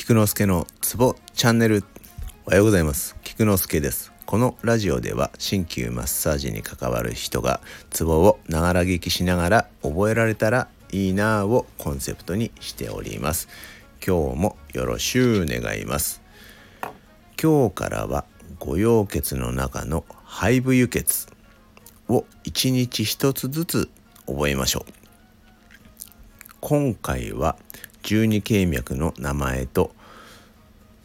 菊之助のツボチャンネル。おはようございます。菊之助です。このラジオでは鍼灸マッサージに関わる人がツボをながら聞きしながら覚えられたらいいなぁをコンセプトにしております。今日もよろしゅう願います。今日からは御用血の中の肺部輸血を一日一つずつ覚えましょう。今回は十二経脈の名前と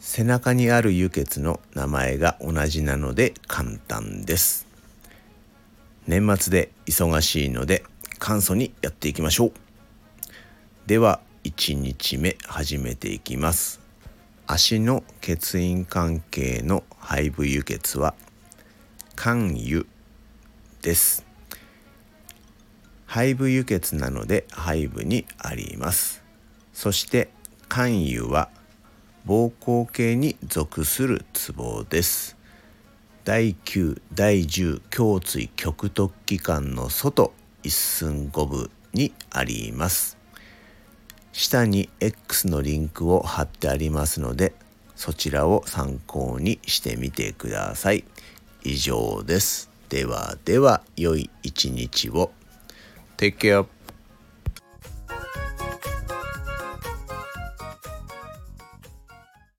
背中にある輸血の名前が同じなので簡単です。年末で忙しいので簡素にやっていきましょう。では1日目始めていきます。足の血印関係の肺部輸血は肝輸です。肺部輸血なので肺部にあります。そして肝油は膀胱系に属するツボです。第9第10胸椎極突起管の外一寸五分にあります。下に X のリンクを貼ってありますのでそちらを参考にしてみてください。以上です。ではでは良い一日を。Take care.